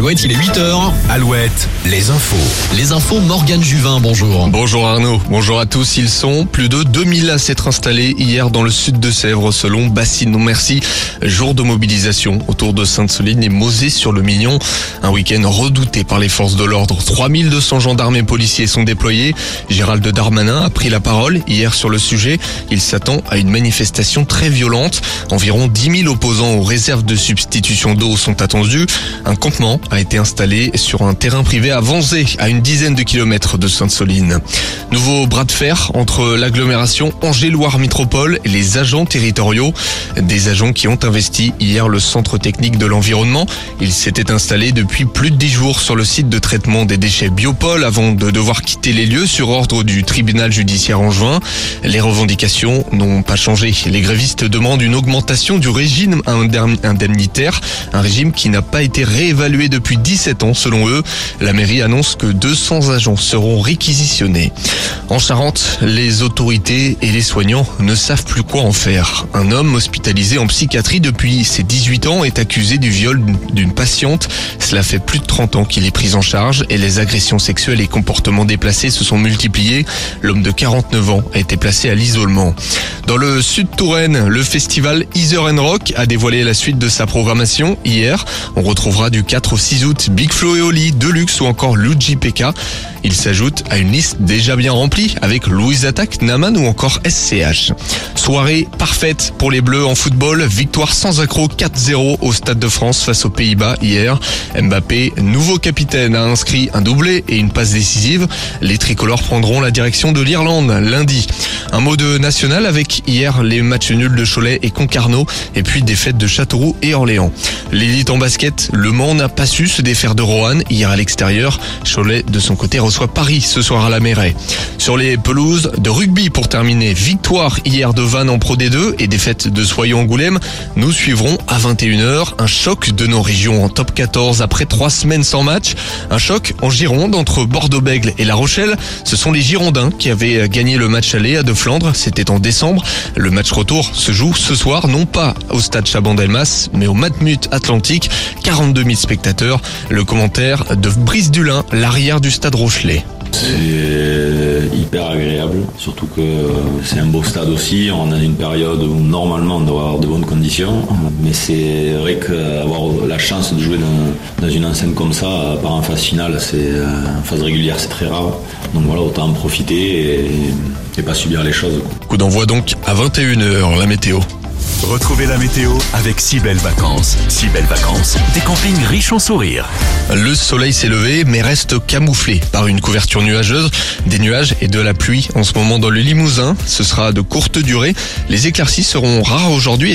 Alouette, il est 8h. Alouette, les infos. Les infos, Morgane Juvin, bonjour. Bonjour Arnaud, bonjour à tous. Ils sont plus de 2000 à s'être installés hier dans le sud de Sèvres selon Bassinon. Merci. Jour de mobilisation autour de Sainte-Soline et Mosée sur le Mignon. Un week-end redouté par les forces de l'ordre. 3200 gendarmes et policiers sont déployés. Gérald Darmanin a pris la parole hier sur le sujet. Il s'attend à une manifestation très violente. Environ 10 000 opposants aux réserves de substitution d'eau sont attendus. Un campement a été installé sur un terrain privé à Vanzé, à une dizaine de kilomètres de Sainte-Soline. Nouveau bras de fer entre l'agglomération Angers-Loire Métropole et les agents territoriaux. Des agents qui ont investi hier le centre technique de l'environnement. Il s'était installé depuis plus de 10 jours sur le site de traitement des déchets Biopol avant de devoir quitter les lieux sur ordre du tribunal judiciaire en juin. Les revendications n'ont pas changé. Les grévistes demandent une augmentation du régime indemnitaire, un régime qui n'a pas été réévalué depuis 17 ans selon eux. La mairie annonce que 200 agents seront réquisitionnés. En Charente, les autorités et les soignants ne savent plus quoi en faire. Un homme hospitalisé en psychiatrie depuis ses 18 ans est accusé du viol d'une patiente. Cela fait plus de 30 ans qu'il est pris en charge et les agressions sexuelles et comportements déplacés se sont multipliés. L'homme de 49 ans a été placé à l'isolement. Dans le sud Touraine, le festival Easer and Rock a dévoilé la suite de sa programmation hier. On retrouvera du 4 au 6 août Big Flo et Oli, Deluxe ou encore Luigi PK. Il s'ajoute à une liste déjà bien remplie avec Louise Attaque, Naman ou encore SCH. Soirée parfaite pour les Bleus en football. Victoire sans accroc 4-0 au Stade de France face aux Pays-Bas hier. Mbappé, nouveau capitaine, a inscrit un doublé et une passe décisive. Les tricolores prendront la direction de l'Irlande lundi. Un mot de national avec hier les matchs nuls de Cholet et Concarneau et puis des fêtes de Châteauroux et Orléans. L'élite en basket, Le Mans n'a pas su se défaire de Roanne hier à l'extérieur. Cholet de son côté reçoit Paris ce soir à la Mairie. Sur les pelouses de rugby pour terminer, victoire hier de En Pro D2 et défaite de Soyons-Angoulême. Nous suivrons à 21h un choc de nos régions en top 14 après trois semaines sans match. Un choc en Gironde entre Bordeaux-Bègle et La Rochelle. Ce sont les Girondins qui avaient gagné le match aller à De Flandre. C'était en décembre. Le match retour se joue ce soir, non pas au stade Chabandelmas, mais au Matmut Atlantique. 42 000 spectateurs. Le commentaire de Brice Dulin, l'arrière du stade Rochelet. Surtout que c'est un beau stade aussi. On a une période où normalement on doit avoir de bonnes conditions, mais c'est vrai qu'avoir la chance de jouer dans, une enceinte comme ça, par en phase finale, c'est en phase régulière, c'est très rare. Donc voilà, autant en profiter et, pas subir les choses. Coup d'envoi donc à 21h, la météo. Retrouvez la météo avec si belles vacances. Si belles vacances, des campings riches en sourires. Le soleil s'est levé mais reste camouflé par une couverture nuageuse, des nuages et de la pluie en ce moment dans le Limousin. Ce sera de courte durée. Les éclaircies seront rares aujourd'hui.